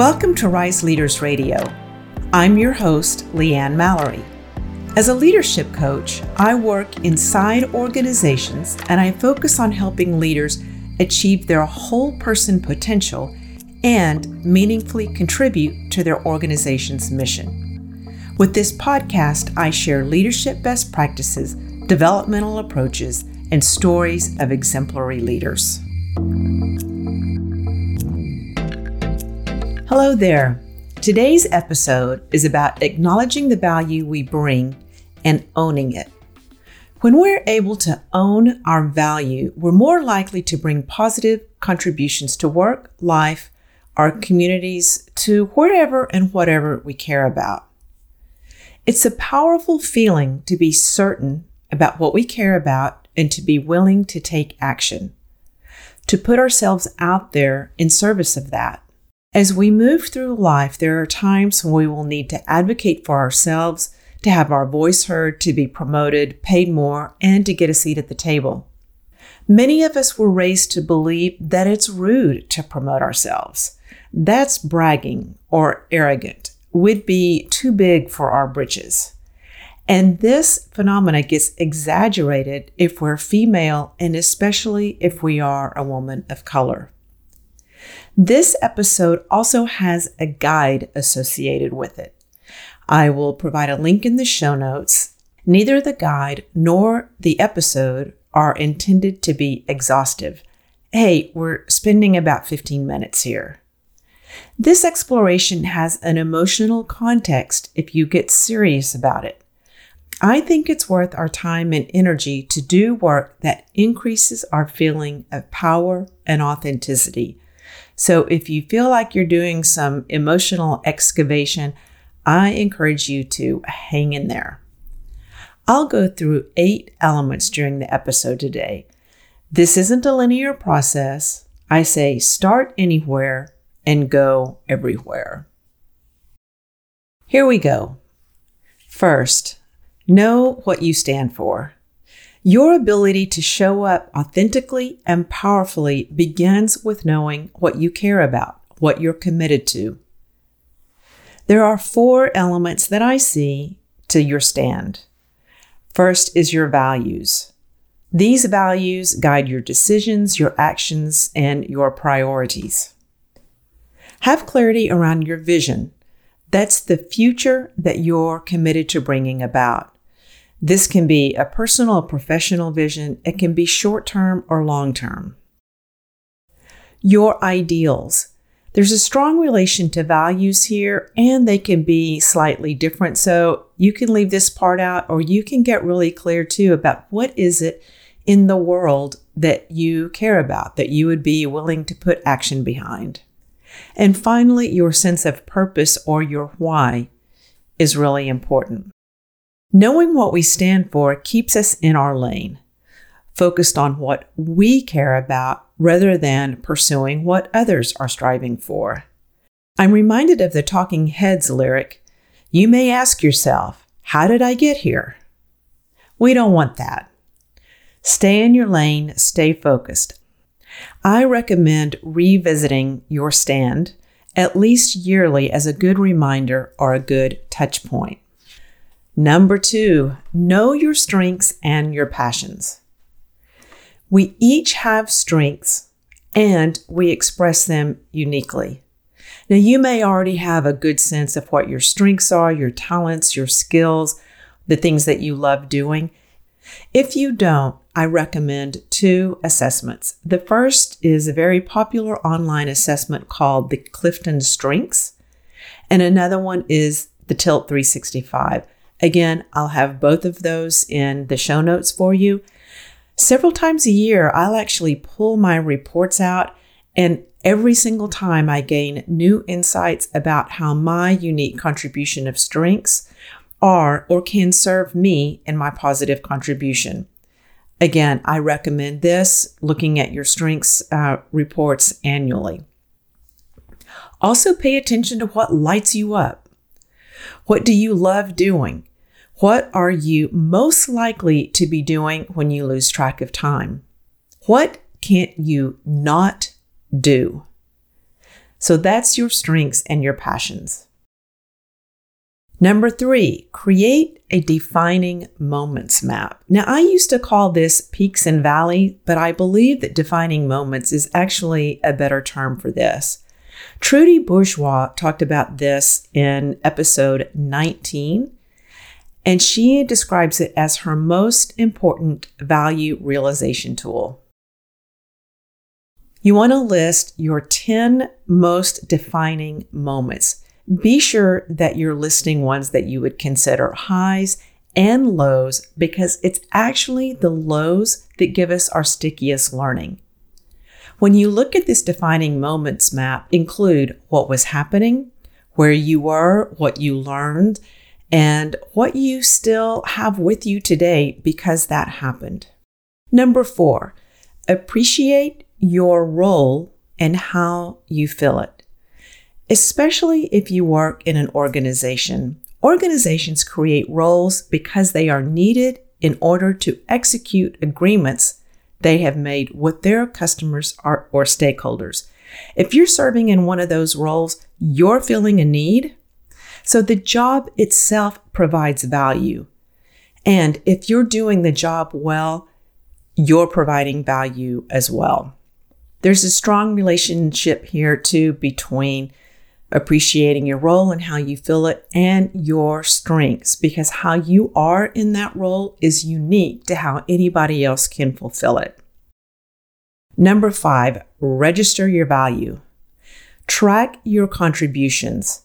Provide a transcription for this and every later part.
Welcome to Rise Leaders Radio. I'm your host, Leanne Mallory. As a leadership coach, I work inside organizations and I focus on helping leaders achieve their whole person potential and meaningfully contribute to their organization's mission. With this podcast, I share leadership best practices, developmental approaches, and stories of exemplary leaders. Hello there. Today's episode is about acknowledging the value we bring and owning it. When we're able to own our value, we're more likely to bring positive contributions to work, life, our communities, to wherever and whatever we care about. It's a powerful feeling to be certain about what we care about and to be willing to take action, to put ourselves out there in service of that. As we move through life, there are times when we will need to advocate for ourselves, to have our voice heard, to be promoted, paid more, and to get a seat at the table. Many of us were raised to believe that it's rude to promote ourselves. That's bragging or arrogant. We'd be too big for our britches. And this phenomena gets exaggerated if we're female and especially if we are a woman of color. This episode also has a guide associated with it. I will provide a link in the show notes. Neither the guide nor the episode are intended to be exhaustive. Hey, we're spending about 15 minutes here. This exploration has an emotional context if you get serious about it. I think it's worth our time and energy to do work that increases our feeling of power and authenticity so if you feel like you're doing some emotional excavation, I encourage you to hang in there. I'll go through eight elements during the episode today. This isn't a linear process. I say start anywhere and go everywhere. Here we go. First, know what you stand for. Your ability to show up authentically and powerfully begins with knowing what you care about, what you're committed to. There are four elements that I see to your stand. First is your values. These values guide your decisions, your actions, and your priorities. Have clarity around your vision. That's the future that you're committed to bringing about. This can be a personal or professional vision. It can be short term or long term. Your ideals. There's a strong relation to values here, and they can be slightly different. So you can leave this part out, or you can get really clear too about what is it in the world that you care about, that you would be willing to put action behind. And finally, your sense of purpose or your why is really important. Knowing what we stand for keeps us in our lane, focused on what we care about rather than pursuing what others are striving for. I'm reminded of the Talking Heads lyric You may ask yourself, How did I get here? We don't want that. Stay in your lane, stay focused. I recommend revisiting your stand at least yearly as a good reminder or a good touch point. Number two, know your strengths and your passions. We each have strengths and we express them uniquely. Now, you may already have a good sense of what your strengths are, your talents, your skills, the things that you love doing. If you don't, I recommend two assessments. The first is a very popular online assessment called the Clifton Strengths, and another one is the Tilt 365. Again, I'll have both of those in the show notes for you. Several times a year, I'll actually pull my reports out, and every single time I gain new insights about how my unique contribution of strengths are or can serve me in my positive contribution. Again, I recommend this looking at your strengths uh, reports annually. Also, pay attention to what lights you up. What do you love doing? What are you most likely to be doing when you lose track of time? What can't you not do? So that's your strengths and your passions. Number three, create a defining moments map. Now, I used to call this peaks and valley, but I believe that defining moments is actually a better term for this. Trudy Bourgeois talked about this in episode 19, and she describes it as her most important value realization tool. You want to list your 10 most defining moments. Be sure that you're listing ones that you would consider highs and lows because it's actually the lows that give us our stickiest learning. When you look at this defining moments map, include what was happening, where you were, what you learned, and what you still have with you today because that happened. Number four, appreciate your role and how you fill it especially if you work in an organization. Organizations create roles because they are needed in order to execute agreements they have made with their customers or, or, stakeholders. If you're serving in one of those roles, you're filling a need. So the job itself provides value. And if you're doing the job well, you're providing value as well. There's a strong relationship here too between appreciating your role and how you fill it and your strengths because how you are in that role is unique to how anybody else can fulfill it. Number five, register your value. Track your contributions.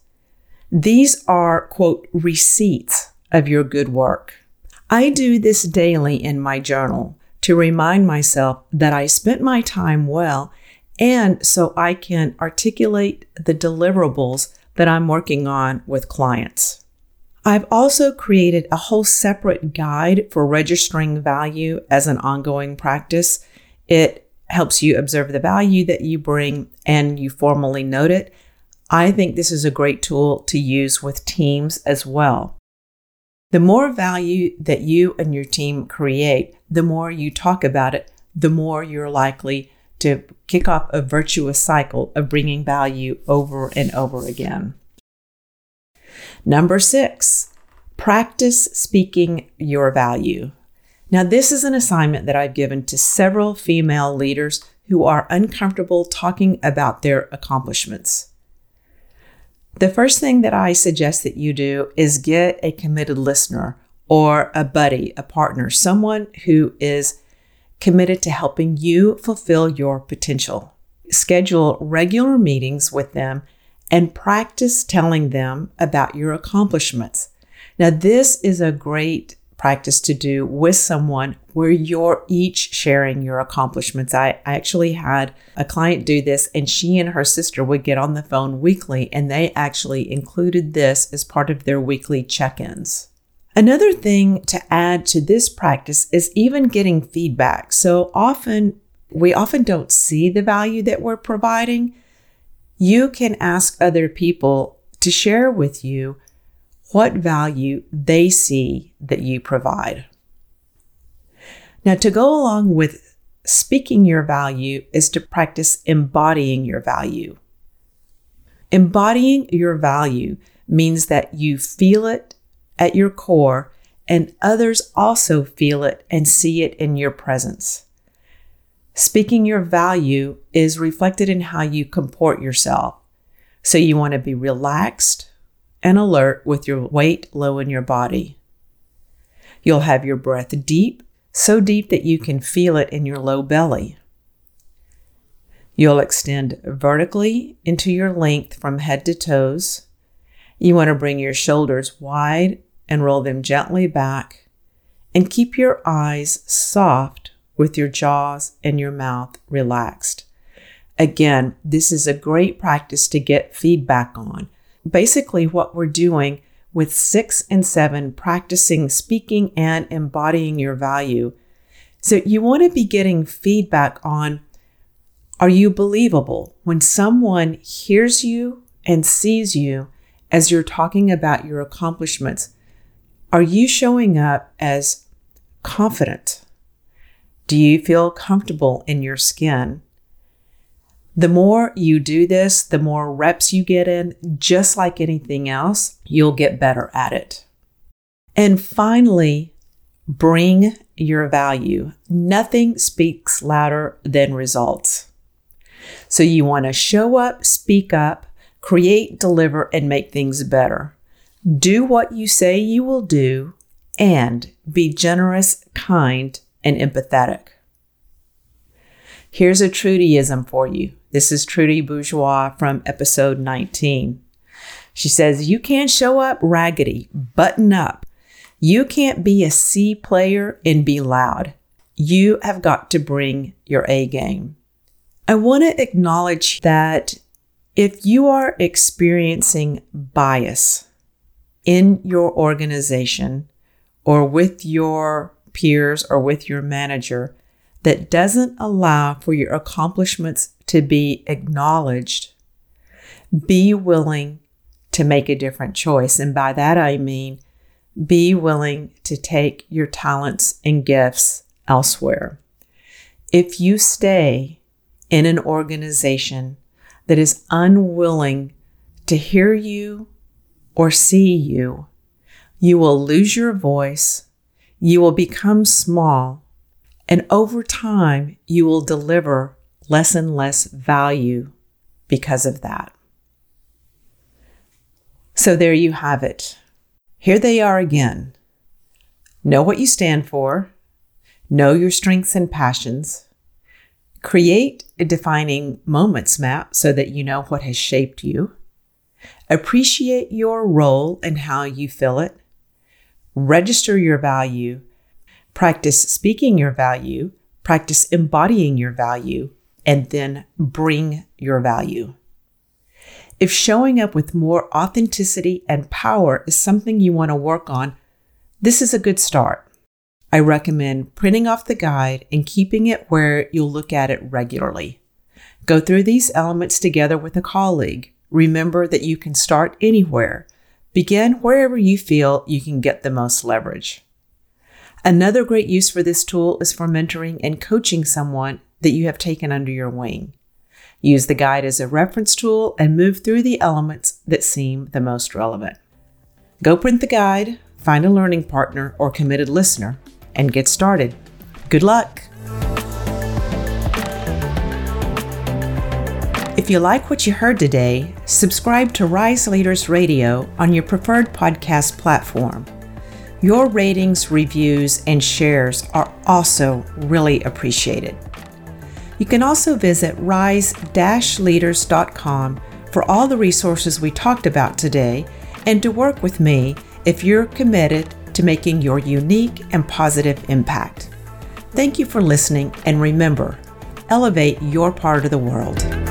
These are, quote, receipts of your good work. I do this daily in my journal to remind myself that I spent my time well and so I can articulate the deliverables that I'm working on with clients. I've also created a whole separate guide for registering value as an ongoing practice. It helps you observe the value that you bring and you formally note it. I think this is a great tool to use with teams as well. The more value that you and your team create, the more you talk about it, the more you're likely to kick off a virtuous cycle of bringing value over and over again. Number six, practice speaking your value. Now, this is an assignment that I've given to several female leaders who are uncomfortable talking about their accomplishments. The first thing that I suggest that you do is get a committed listener or a buddy, a partner, someone who is committed to helping you fulfill your potential. Schedule regular meetings with them and practice telling them about your accomplishments. Now, this is a great practice to do with someone where you're each sharing your accomplishments. I, I actually had a client do this, and she and her sister would get on the phone weekly, and they actually included this as part of their weekly check ins. Another thing to add to this practice is even getting feedback. So often, we often don't see the value that we're providing. You can ask other people to share with you what value they see that you provide. Now, to go along with speaking your value is to practice embodying your value. Embodying your value means that you feel it at your core, and others also feel it and see it in your presence. Speaking your value is reflected in how you comport yourself. So you want to be relaxed and alert with your weight low in your body. You'll have your breath deep, so deep that you can feel it in your low belly. You'll extend vertically into your length from head to toes. You want to bring your shoulders wide and roll them gently back. And keep your eyes soft with your jaws and your mouth relaxed. Again, this is a great practice to get feedback on. Basically, what we're doing with six and seven, practicing speaking and embodying your value. So, you want to be getting feedback on are you believable? When someone hears you and sees you as you're talking about your accomplishments, Are you showing up as confident? Do you feel comfortable in your skin? The more you do this, the more reps you get in, just like anything else, you'll get better at it. And finally, bring your value. Nothing speaks louder than results. So you want to show up, speak up, create, deliver, and make things better. Do what you say you will do and be generous, kind, and empathetic. Here's a Trudyism for you. This is Trudy Bourgeois from episode 19. She says, You can't show up raggedy, button up. You can't be a C player and be loud. You have got to bring your A game. I want to acknowledge that if you are experiencing bias in your organization or with your peers or with your manager, that doesn't allow for your accomplishments to be acknowledged, be willing to make a different choice. And by that, I mean be willing to take your talents and gifts elsewhere. If you stay in an organization that is unwilling to hear you or see you, you will lose your voice, you will become small, and over time, you will deliver less and less value because of that. So there you have it. Here they are again. Know what you stand for, know your strengths and passions, create a defining moments map so that you know what has shaped you, appreciate your role and how you fill it, register your value practice speaking your value, practice embodying your value, and then bring your value. If showing up with more authenticity and power is something you want to work on, this is a good start. I recommend printing off the guide and keeping it where you'll look at it regularly. Go through these elements together with a colleague. Remember that you can start anywhere. Begin wherever you feel you can get the most leverage. Another great use for this tool is for mentoring and coaching someone that you have taken under your wing. Use the guide as a reference tool and move through the elements that seem the most relevant. Go print the guide, find a learning partner or committed listener, and get started. Good luck! If you like what you heard today, subscribe to Rise Leaders Radio on your preferred podcast platform. Your ratings, reviews, and shares are also really appreciated. You can also visit rise leaders.com for all the resources we talked about today and to work with me if you're committed to making your unique and positive impact. Thank you for listening, and remember, elevate your part of the world.